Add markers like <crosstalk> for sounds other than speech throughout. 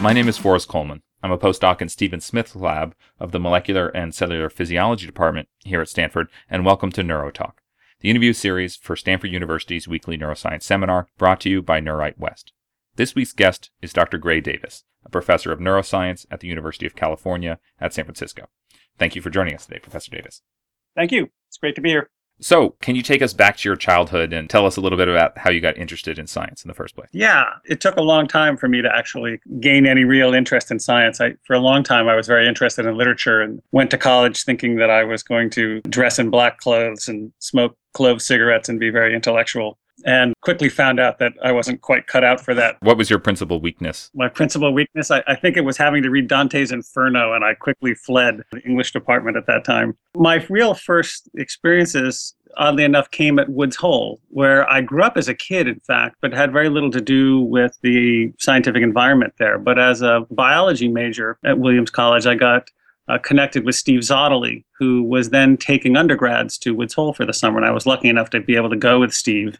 My name is Forrest Coleman. I'm a postdoc in Stephen Smith's lab of the Molecular and Cellular Physiology Department here at Stanford, and welcome to NeuroTalk, the interview series for Stanford University's weekly neuroscience seminar brought to you by NeuWrite West. This week's guest is Dr. Graeme Davis, a professor of neuroscience at the University of California at San Francisco. Thank you for joining us today, Professor Davis. Thank you. It's great to be here. So, can you take us back to your childhood and tell us a little bit about how you got interested in science in the first place? Yeah, it took a long time for me to actually gain any real interest in science. I, for a long time, I was very interested in literature and went to college thinking that I was going to dress in black clothes and smoke clove cigarettes and be very intellectual and quickly found out that I wasn't quite cut out for that. What was your principal weakness? My principal weakness, I, I, think it was having to read Dante's Inferno, and I quickly fled the English department at that time. My real first experiences, oddly enough, came at Woods Hole, where I grew up as a kid, in fact, but had very little to do with the scientific environment there. But as a biology major at Williams College, I got uh, connected with Steve Zottoli, who was then taking undergrads to Woods Hole for the summer. And I was lucky enough to be able to go with Steve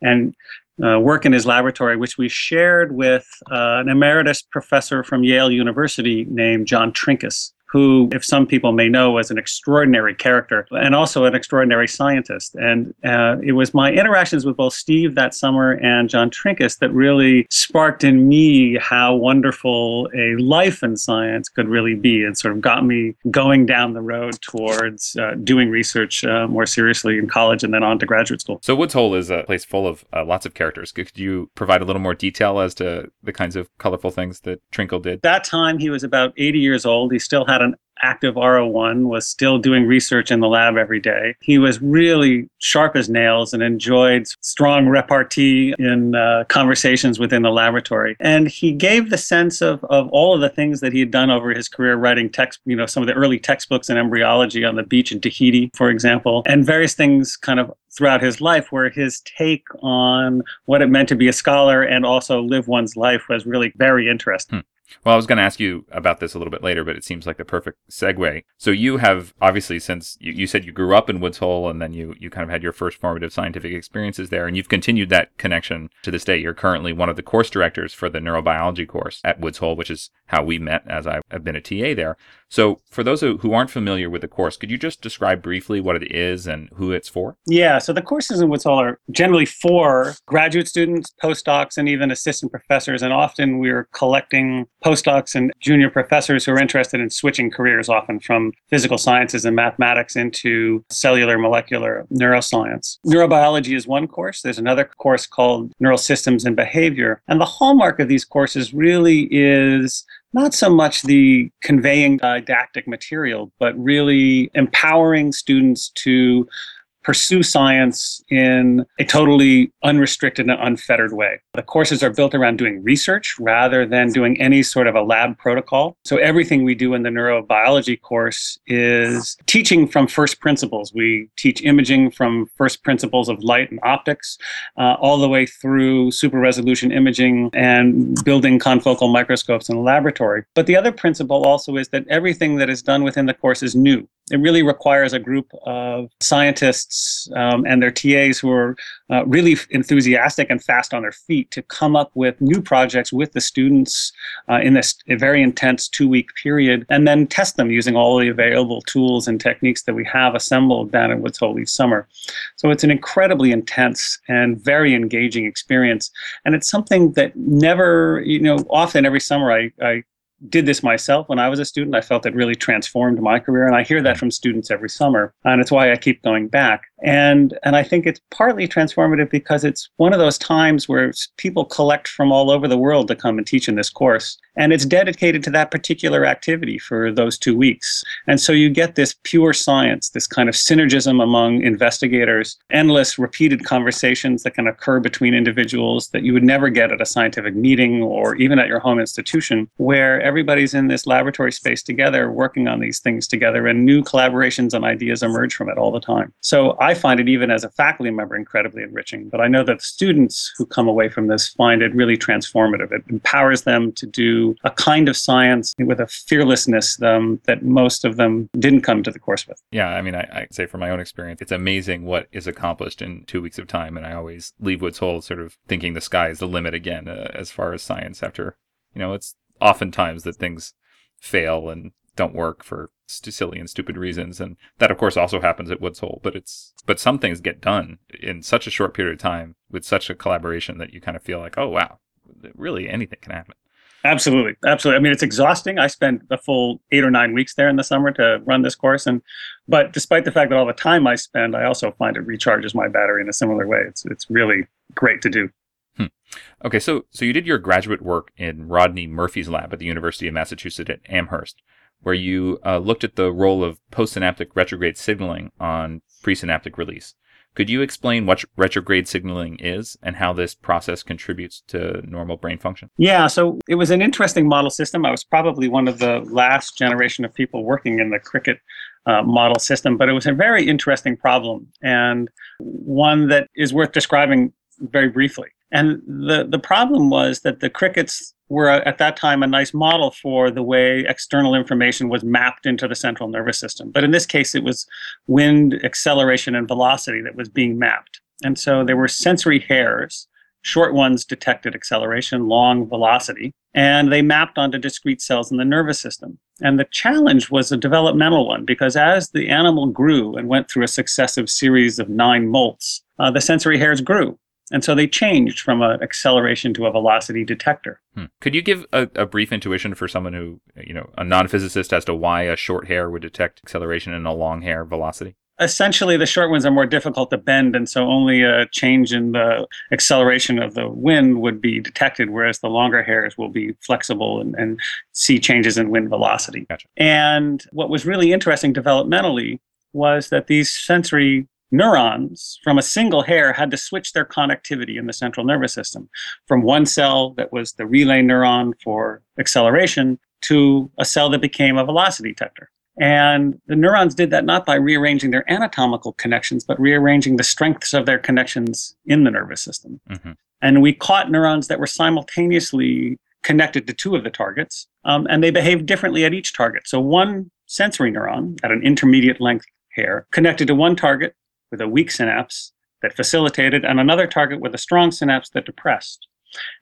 and uh, work in his laboratory, which we shared with uh, an emeritus professor from Yale University named John Trinkaus who, if some people may know, was an extraordinary character and also an extraordinary scientist. And uh, it was my interactions with both Steve that summer and John Trinkaus that really sparked in me how wonderful a life in science could really be and sort of got me going down the road towards uh, doing research uh, more seriously in college and then on to graduate school. So, Woods Hole is a place full of uh, lots of characters. Could you provide a little more detail as to the kinds of colorful things that Trinkaus did? That time, he was about 80 years old. He still had active R01, was still doing research in the lab every day. He was really sharp as nails and enjoyed strong repartee in uh, conversations within the laboratory. And he gave the sense of, of all of the things that he had done over his career, writing text, you know, some of the early textbooks in embryology on the beach in Tahiti, for example, and various things kind of throughout his life where his take on what it meant to be a scholar and also live one's life was really very interesting. Hmm. Well, I was going to ask you about this a little bit later, but it seems like the perfect segue. So you have obviously since you, you, said you grew up in Woods Hole and then you, you kind of had your first formative scientific experiences there and you've continued that connection to this day. You're currently one of the course directors for the neurobiology course at Woods Hole, which is how we met as I've been a TA there. So, for those who aren't familiar with the course, could you just describe briefly what it is and who it's for? Yeah, so the courses in Woods Hole are generally for graduate students, postdocs, and even assistant professors. And often we're collecting postdocs and junior professors who are interested in switching careers, often from physical sciences and mathematics into cellular molecular neuroscience. Neurobiology is one course. There's another course called Neural Systems and Behavior. And the hallmark of these courses really is not so much the conveying didactic material, but really empowering students to pursue science in a totally unrestricted and unfettered way. The courses are built around doing research rather than doing any sort of a lab protocol. So everything we do in the neurobiology course is teaching from first principles. We teach imaging from first principles of light and optics, uh, all the way through super resolution imaging and building confocal microscopes in the laboratory. But the other principle also is that everything that is done within the course is new. It really requires a group of scientists um, and their TAs who are uh, really enthusiastic and fast on their feet to come up with new projects with the students uh, in this very intense two week period and then test them using all the available tools and techniques that we have assembled down at Woods Hole each summer. So it's an incredibly intense and very engaging experience. And it's something that never, you know, often every summer I, I did this myself when I was a student. I felt it really transformed my career. And I hear that from students every summer. And it's why I keep going back. And, and I think it's partly transformative because it's one of those times where people collect from all over the world to come and teach in this course. And it's dedicated to that particular activity for those two weeks. And so you get this pure science, this kind of synergism among investigators, endless repeated conversations that can occur between individuals that you would never get at a scientific meeting or even at your home institution, where everybody's in this laboratory space together, working on these things together, and new collaborations and ideas emerge from it all the time. So I find it, even as a faculty member, incredibly enriching. But I know that students who come away from this find it really transformative. It empowers them to do a kind of science with a fearlessness um, that most of them didn't come to the course with. Yeah, I mean, I, I say from my own experience, it's amazing what is accomplished in two weeks of time. And I always leave Woods Hole sort of thinking the sky is the limit again uh, as far as science after you know, it's oftentimes that things fail and don't work for silly and stupid reasons, and that of course also happens at Woods Hole. But it's but some things get done in such a short period of time with such a collaboration that you kind of feel like, oh wow, really anything can happen. Absolutely, absolutely. I mean, it's exhausting. I spent the full eight or nine weeks there in the summer to run this course, and but despite the fact that all the time I spend, I also find it recharges my battery in a similar way. It's it's really great to do. Hmm. Okay, so so you did your graduate work in Rodney Murphey's lab at the University of Massachusetts at Amherst, where you uh, looked at the role of postsynaptic retrograde signaling on presynaptic release. Could you explain what retrograde signaling is and how this process contributes to normal brain function? Yeah, so it was an interesting model system. I was probably one of the last generation of people working in the cricket uh, model system, but it was a very interesting problem and one that is worth describing very briefly. And the, the problem was that the crickets were at that time a nice model for the way external information was mapped into the central nervous system. But in this case, it was wind, acceleration, and velocity that was being mapped. And so there were sensory hairs. Short ones detected acceleration, long velocity, and they mapped onto discrete cells in the nervous system. And the challenge was a developmental one because as the animal grew and went through a successive series of nine molts, uh, the sensory hairs grew. And so they changed from an acceleration to a velocity detector. Hmm. Could you give a, a, brief intuition for someone who, you know, a non physicist as to why a short hair would detect acceleration and a long hair velocity? Essentially, the short ones are more difficult to bend, and so only a change in the acceleration of the wind would be detected, whereas the longer hairs will be flexible and, and see changes in wind velocity. Gotcha. And what was really interesting developmentally was that these sensory neurons from a single hair had to switch their connectivity in the central nervous system from one cell that was the relay neuron for acceleration to a cell that became a velocity detector. And the neurons did that not by rearranging their anatomical connections, but rearranging the strengths of their connections in the nervous system. Mm-hmm. And we caught neurons that were simultaneously connected to two of the targets, um, and they behaved differently at each target. So one sensory neuron at an intermediate length hair connected to one target with a weak synapse that facilitated and another target with a strong synapse that depressed.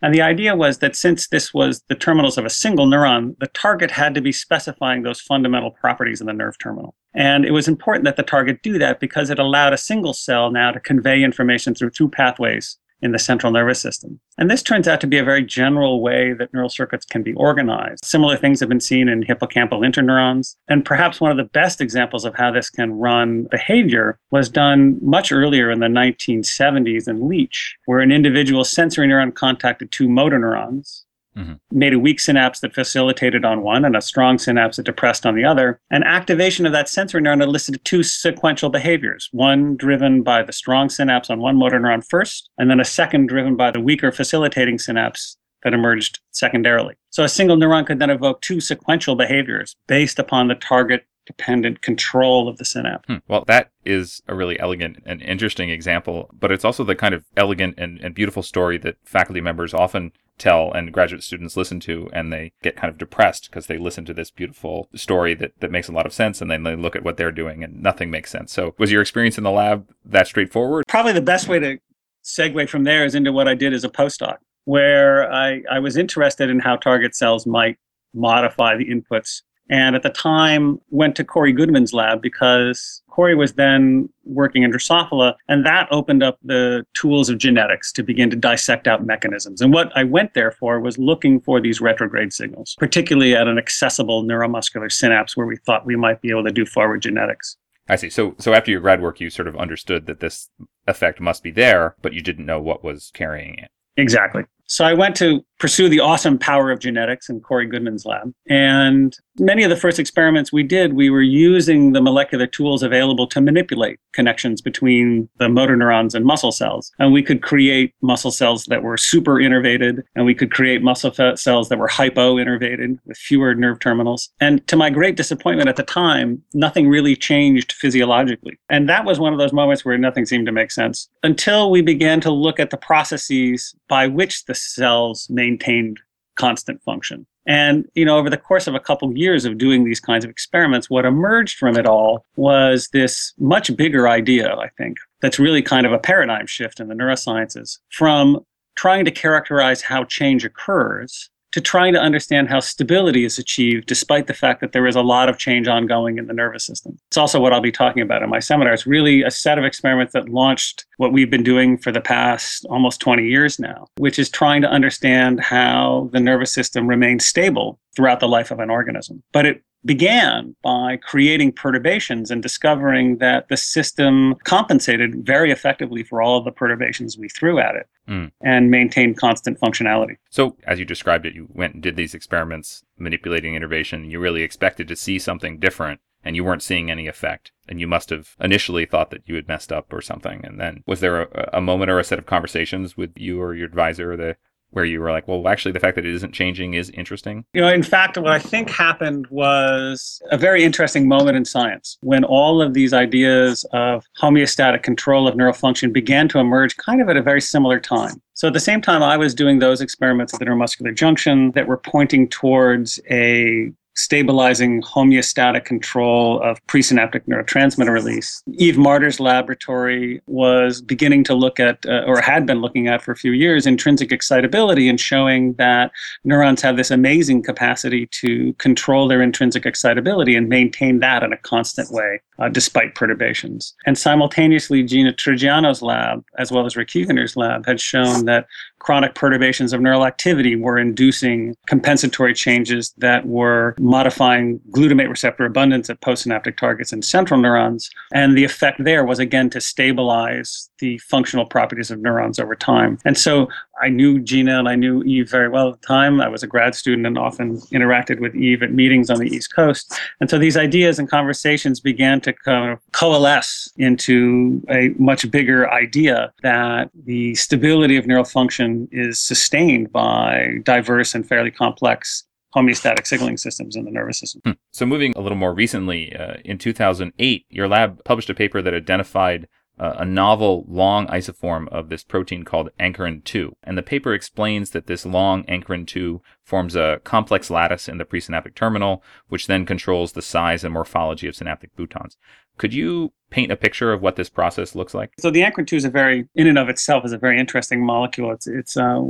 And the idea was that since this was the terminals of a single neuron, the target had to be specifying those fundamental properties in the nerve terminal. And it was important that the target do that because it allowed a single cell now to convey information through two pathways in the central nervous system. And this turns out to be a very general way that neural circuits can be organized. Similar things have been seen in hippocampal interneurons. And perhaps one of the best examples of how this can run behavior was done much earlier in the 1970s in Leech, where an individual sensory neuron contacted two motor neurons Mm-hmm. made a weak synapse that facilitated on one and a strong synapse that depressed on the other. And activation of that sensory neuron elicited two sequential behaviors one driven by the strong synapse on one motor neuron first, and then a second driven by the weaker facilitating synapse that emerged secondarily. So a single neuron could then evoke two sequential behaviors based upon the target dependent control of the synapse. Hmm. Well, that is a really elegant and interesting example, but it's also the kind of elegant and, and beautiful story that faculty members often tell and graduate students listen to and they get kind of depressed because they listen to this beautiful story that, that makes a lot of sense and then they look at what they're doing and nothing makes sense. So was your experience in the lab that straightforward? Probably the best way to segue from there is into what I did as a postdoc, where I, I was interested in how target cells might modify the inputs and at the time went to Corey Goodman's lab because Corey was then working in Drosophila, and that opened up the tools of genetics to begin to dissect out mechanisms. And what I went there for was looking for these retrograde signals, particularly at an accessible neuromuscular synapse where we thought we might be able to do forward genetics. I see. So, so after your grad work, you sort of understood that this effect must be there, but you didn't know what was carrying it. Exactly. So I went to pursue the awesome power of genetics in Corey Goodman's lab. And many of the first experiments we did, we were using the molecular tools available to manipulate connections between the motor neurons and muscle cells. And we could create muscle cells that were super innervated, and we could create muscle cells that were hypo innervated with fewer nerve terminals. And to my great disappointment at the time, nothing really changed physiologically. And that was one of those moments where nothing seemed to make sense until we began to look at the processes by which the cells maintained constant function. And, you know, over the course of a couple of years of doing these kinds of experiments, what emerged from it all was this much bigger idea, I think, that's really kind of a paradigm shift in the neurosciences from trying to characterize how change occurs to trying to understand how stability is achieved despite the fact that there is a lot of change ongoing in the nervous system. It's also what I'll be talking about in my seminar. It's really a set of experiments that launched what we've been doing for the past almost 20 years now, which is trying to understand how the nervous system remains stable throughout the life of an organism. But it began by creating perturbations and discovering that the system compensated very effectively for all of the perturbations we threw at it mm. and maintained constant functionality. So, as you described it, you went and did these experiments manipulating innervation. You really expected to see something different and you weren't seeing any effect. And you must have initially thought that you had messed up or something. And then was there a, a moment or a set of conversations with you or your advisor or the where you were like, well, actually, the fact that it isn't changing is interesting? You know, in fact, what I think happened was a very interesting moment in science when all of these ideas of homeostatic control of neural function began to emerge kind of at a very similar time. So at the same time, I was doing those experiments at the neuromuscular junction that were pointing towards a stabilizing homeostatic control of presynaptic neurotransmitter release. Eve Marder's laboratory was beginning to look at, uh, or had been looking at for a few years, intrinsic excitability and showing that neurons have this amazing capacity to control their intrinsic excitability and maintain that in a constant way, uh, despite perturbations. And simultaneously, Gina Turrigiano's lab, as well as Rick lab, had shown that chronic perturbations of neural activity were inducing compensatory changes that were modifying glutamate receptor abundance at postsynaptic targets in central neurons. And the effect there was again to stabilize the functional properties of neurons over time. And so I knew Gina and I knew Eve very well at the time. I was a grad student and often interacted with Eve at meetings on the East Coast. And so these ideas and conversations began to kind of coalesce into a much bigger idea that the stability of neural function is sustained by diverse and fairly complex homeostatic signaling systems in the nervous system. Hmm. So, moving a little more recently, uh, in 2008, your lab published a paper that identified uh, a novel long isoform of this protein called ankyrin 2. And the paper explains that this long ankyrin 2 forms a complex lattice in the presynaptic terminal, which then controls the size and morphology of synaptic boutons. Could you paint a picture of what this process looks like? So the ankyrin 2 is a very, in and of itself, is a very interesting molecule. It's, it's a,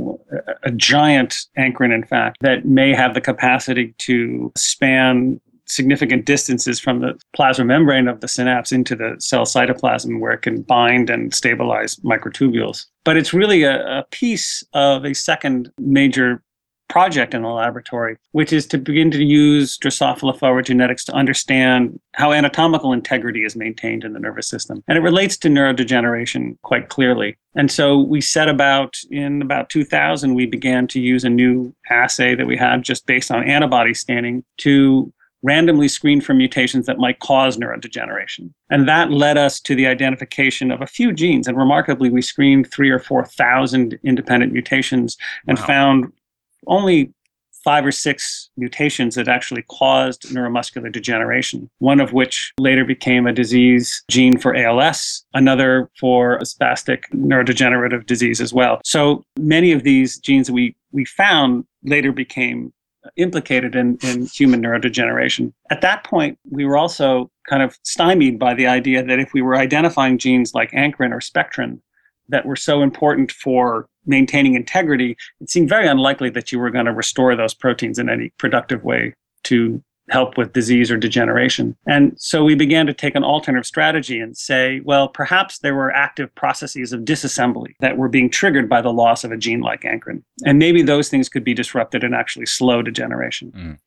a giant ankyrin, in fact, that may have the capacity to span significant distances from the plasma membrane of the synapse into the cell cytoplasm where it can bind and stabilize microtubules. But it's really a, a piece of a second major project in the laboratory, which is to begin to use Drosophila forward genetics to understand how anatomical integrity is maintained in the nervous system. And it relates to neurodegeneration quite clearly. And so we set about in about 2000, we began to use a new assay that we had just based on antibody staining to randomly screen for mutations that might cause neurodegeneration. And that led us to the identification of a few genes. And remarkably, we screened three or 4,000 independent mutations and wow. found only five or six mutations that actually caused neuromuscular degeneration, one of which later became a disease gene for ALS, another for a spastic neurodegenerative disease as well. So many of these genes that we, we found later became implicated in, in human neurodegeneration. At that point, we were also kind of stymied by the idea that if we were identifying genes like ankyrin or spectrin that were so important for maintaining integrity, it seemed very unlikely that you were going to restore those proteins in any productive way to help with disease or degeneration. And so we began to take an alternative strategy and say, well, perhaps there were active processes of disassembly that were being triggered by the loss of a gene like ankyrin. And maybe those things could be disrupted and actually slow degeneration. Mm.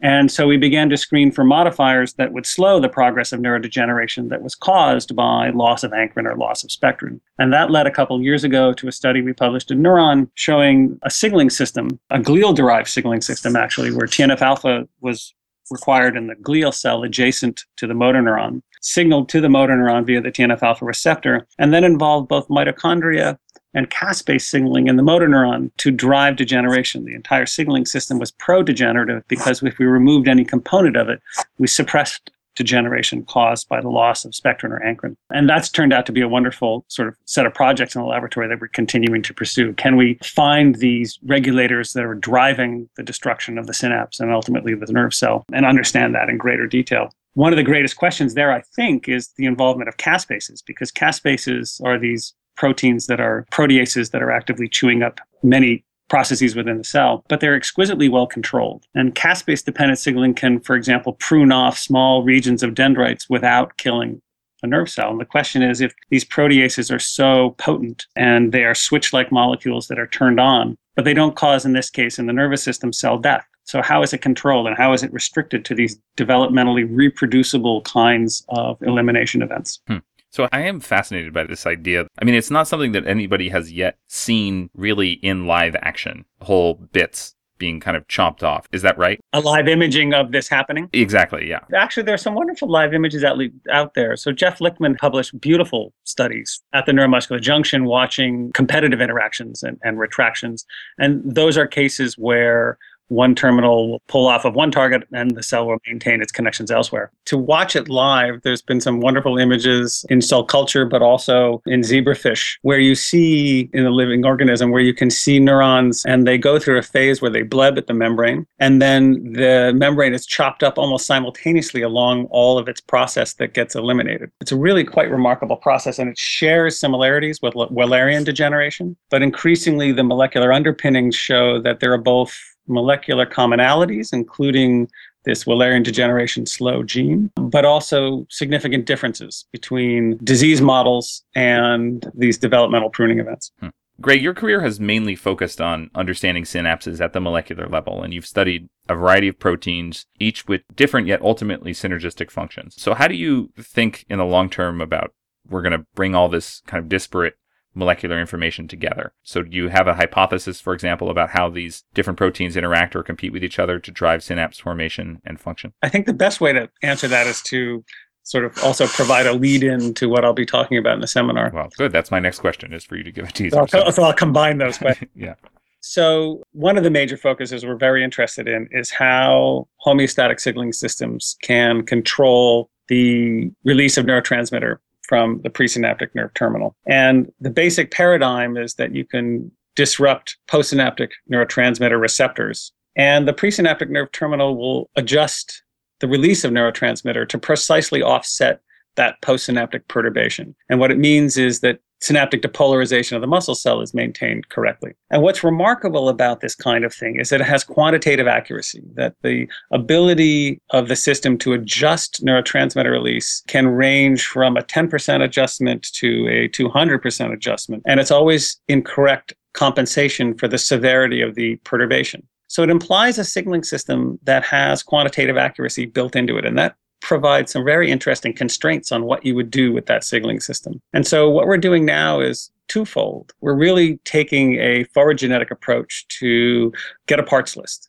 And so we began to screen for modifiers that would slow the progress of neurodegeneration that was caused by loss of ankyrin or loss of spectrin. And that led a couple years ago to a study we published in Neuron showing a signaling system, a glial derived signaling system actually, where TNF alpha was required in the glial cell adjacent to the motor neuron, signaled to the motor neuron via the TNF alpha receptor, and then involved both mitochondria and caspase signaling in the motor neuron to drive degeneration. The entire signaling system was pro degenerative because if we removed any component of it, we suppressed degeneration caused by the loss of spectrin or ankyrin. And that's turned out to be a wonderful sort of set of projects in the laboratory that we're continuing to pursue. Can we find these regulators that are driving the destruction of the synapse and ultimately of the nerve cell and understand that in greater detail? One of the greatest questions there, I think, is the involvement of caspases, because caspases are these proteins that are proteases that are actively chewing up many processes within the cell, but they're exquisitely well controlled. And caspase dependent signaling can, for example, prune off small regions of dendrites without killing a nerve cell. And the question is if these proteases are so potent and they are switch like molecules that are turned on, but they don't cause, in this case, in the nervous system, cell death. So, how is it controlled and how is it restricted to these developmentally reproducible kinds of elimination events? Hmm. So I am fascinated by this idea. I mean, it's not something that anybody has yet seen really in live action, whole bits being kind of chopped off. Is that right? A live imaging of this happening? Exactly, yeah. Actually, there's some wonderful live images out, out there. So Jeff Lichtman published beautiful studies at the neuromuscular junction watching competitive interactions and, and retractions. And those are cases where one terminal will pull off of one target and the cell will maintain its connections elsewhere. To watch it live, there's been some wonderful images in cell culture, but also in zebrafish, where you see in a living organism where you can see neurons and they go through a phase where they bleb at the membrane and then the membrane is chopped up almost simultaneously along all of its process that gets eliminated. It's a really quite remarkable process and it shares similarities with Wallerian degeneration, but increasingly the molecular underpinnings show that there are both molecular commonalities, including this Wallerian degeneration slow gene, but also significant differences between disease models and these developmental pruning events. Hmm. Graeme, your career has mainly focused on understanding synapses at the molecular level, and you've studied a variety of proteins, each with different yet ultimately synergistic functions. So, how do you think in the long term about we're going to bring all this kind of disparate molecular information together. So, do you have a hypothesis, for example, about how these different proteins interact or compete with each other to drive synapse formation and function? I think the best way to answer that is to sort of also provide a lead in to what I'll be talking about in the seminar. Well, good. That's my next question is for you to give a teaser. So I'll, so. so I'll combine those questions. <laughs> yeah. So, one of the major focuses we're very interested in is how homeostatic signaling systems can control the release of neurotransmitter from the presynaptic nerve terminal. And the basic paradigm is that you can disrupt postsynaptic neurotransmitter receptors, and the presynaptic nerve terminal will adjust the release of neurotransmitter to precisely offset that postsynaptic perturbation. And what it means is that synaptic depolarization of the muscle cell is maintained correctly. And what's remarkable about this kind of thing is that it has quantitative accuracy, that the ability of the system to adjust neurotransmitter release can range from a 10% adjustment to a 200% adjustment. And it's always in correct compensation for the severity of the perturbation. So it implies a signaling system that has quantitative accuracy built into it. And that provide some very interesting constraints on what you would do with that signaling system. And so what we're doing now is twofold. We're really taking a forward genetic approach to get a parts list.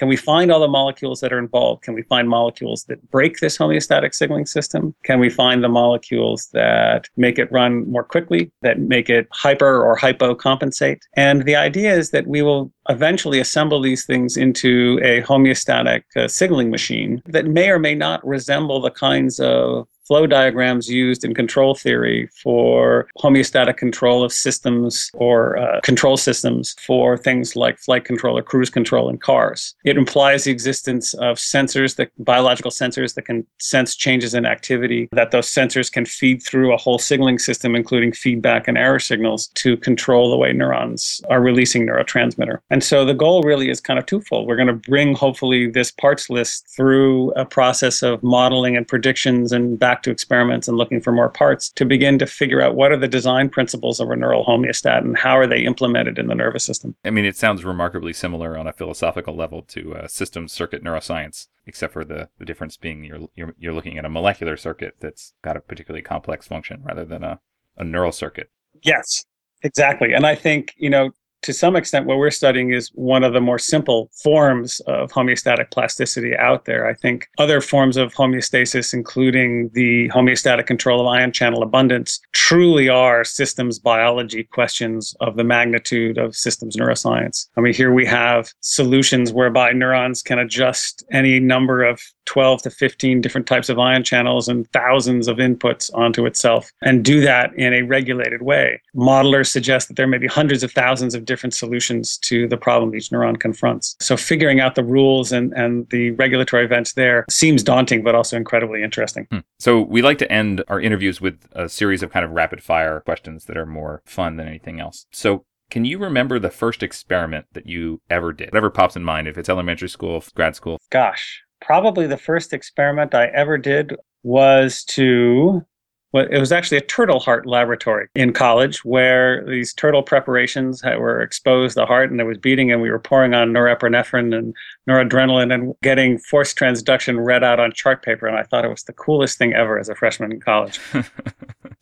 Can we find all the molecules that are involved? Can we find molecules that break this homeostatic signaling system? Can we find the molecules that make it run more quickly, that make it hyper or hypo compensate? And the idea is that we will eventually assemble these things into a homeostatic uh, signaling machine that may or may not resemble the kinds of flow diagrams used in control theory for homeostatic control of systems or uh, control systems for things like flight control or cruise control in cars. It implies the existence of sensors, that biological sensors that can sense changes in activity, that those sensors can feed through a whole signaling system, including feedback and error signals, to control the way neurons are releasing neurotransmitter. And so the goal really is kind of twofold. We're going to bring, hopefully, this parts list through a process of modeling and predictions and back back to experiments and looking for more parts to begin to figure out what are the design principles of a neural homeostat and how are they implemented in the nervous system. I mean, it sounds remarkably similar on a philosophical level to uh, systems circuit neuroscience, except for the, the difference being you're, you're, you're looking at a molecular circuit that's got a particularly complex function rather than a, a neural circuit. Yes, exactly. And I think, you know, to some extent, what we're studying is one of the more simple forms of homeostatic plasticity out there. I think other forms of homeostasis, including the homeostatic control of ion channel abundance, truly are systems biology questions of the magnitude of systems neuroscience. I mean, here we have solutions whereby neurons can adjust any number of 12 to 15 different types of ion channels and thousands of inputs onto itself and do that in a regulated way. Modelers suggest that there may be hundreds of thousands of different solutions to the problem each neuron confronts. So figuring out the rules and, and the regulatory events there seems daunting, but also incredibly interesting. Hmm. So we like to end our interviews with a series of kind of rapid fire questions that are more fun than anything else. So Can you remember the first experiment that you ever did? Whatever pops in mind, if it's elementary school, grad school. Gosh, probably the first experiment I ever did was to well, it was actually a turtle heart laboratory in college where these turtle preparations were exposed the heart and it was beating and we were pouring on norepinephrine and noradrenaline and getting forced transduction read out on chart paper and i thought it was the coolest thing ever as a freshman in college. <laughs>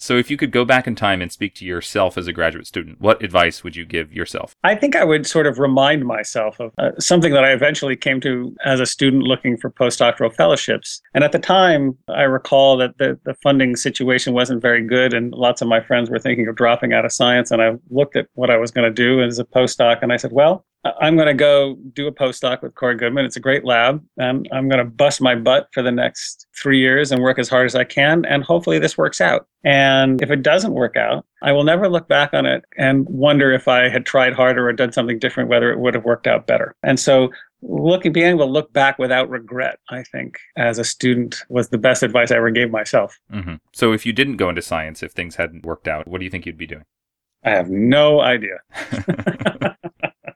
So if you could go back in time and speak to yourself as a graduate student what advice would you give yourself? I think i would sort of remind myself of uh, something that i eventually came to as a student looking for postdoctoral fellowships. And at the time i recall that the, the funding situation situation wasn't very good, and lots of my friends were thinking of dropping out of science. And I looked at what I was going to do as a postdoc, and I said, well, I'm going to go do a postdoc with Corey Goodman. It's a great lab. And I'm going to bust my butt for the next three years and work as hard as I can. And hopefully this works out. And if it doesn't work out, I will never look back on it and wonder if I had tried harder or done something different, whether it would have worked out better. And so looking being able to look back without regret i think as a student was the best advice i ever gave myself. Mm-hmm. so if you didn't go into science if things hadn't worked out what do you think you'd be doing? I have no idea. <laughs>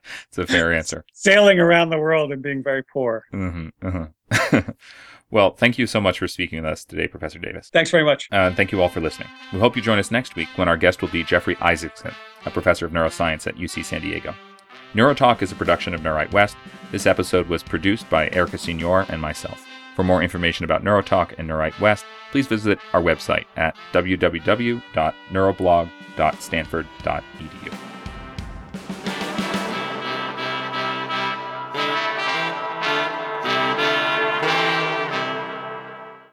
<laughs> It's a fair answer. Sailing around the world and being very poor. Mm-hmm. uh-huh. <laughs> well thank you so much for speaking with us today professor davis. Thanks very much. Uh, and thank you all for listening. We hope you join us next week when our guest will be jeffrey isaacson a professor of neuroscience at uc san diego Neurotalk is a production of NeuWrite West. This episode was produced by Erica Signor and myself. For more information about Neurotalk and NeuWrite West, please visit our website at www.neuroblog.stanford.edu.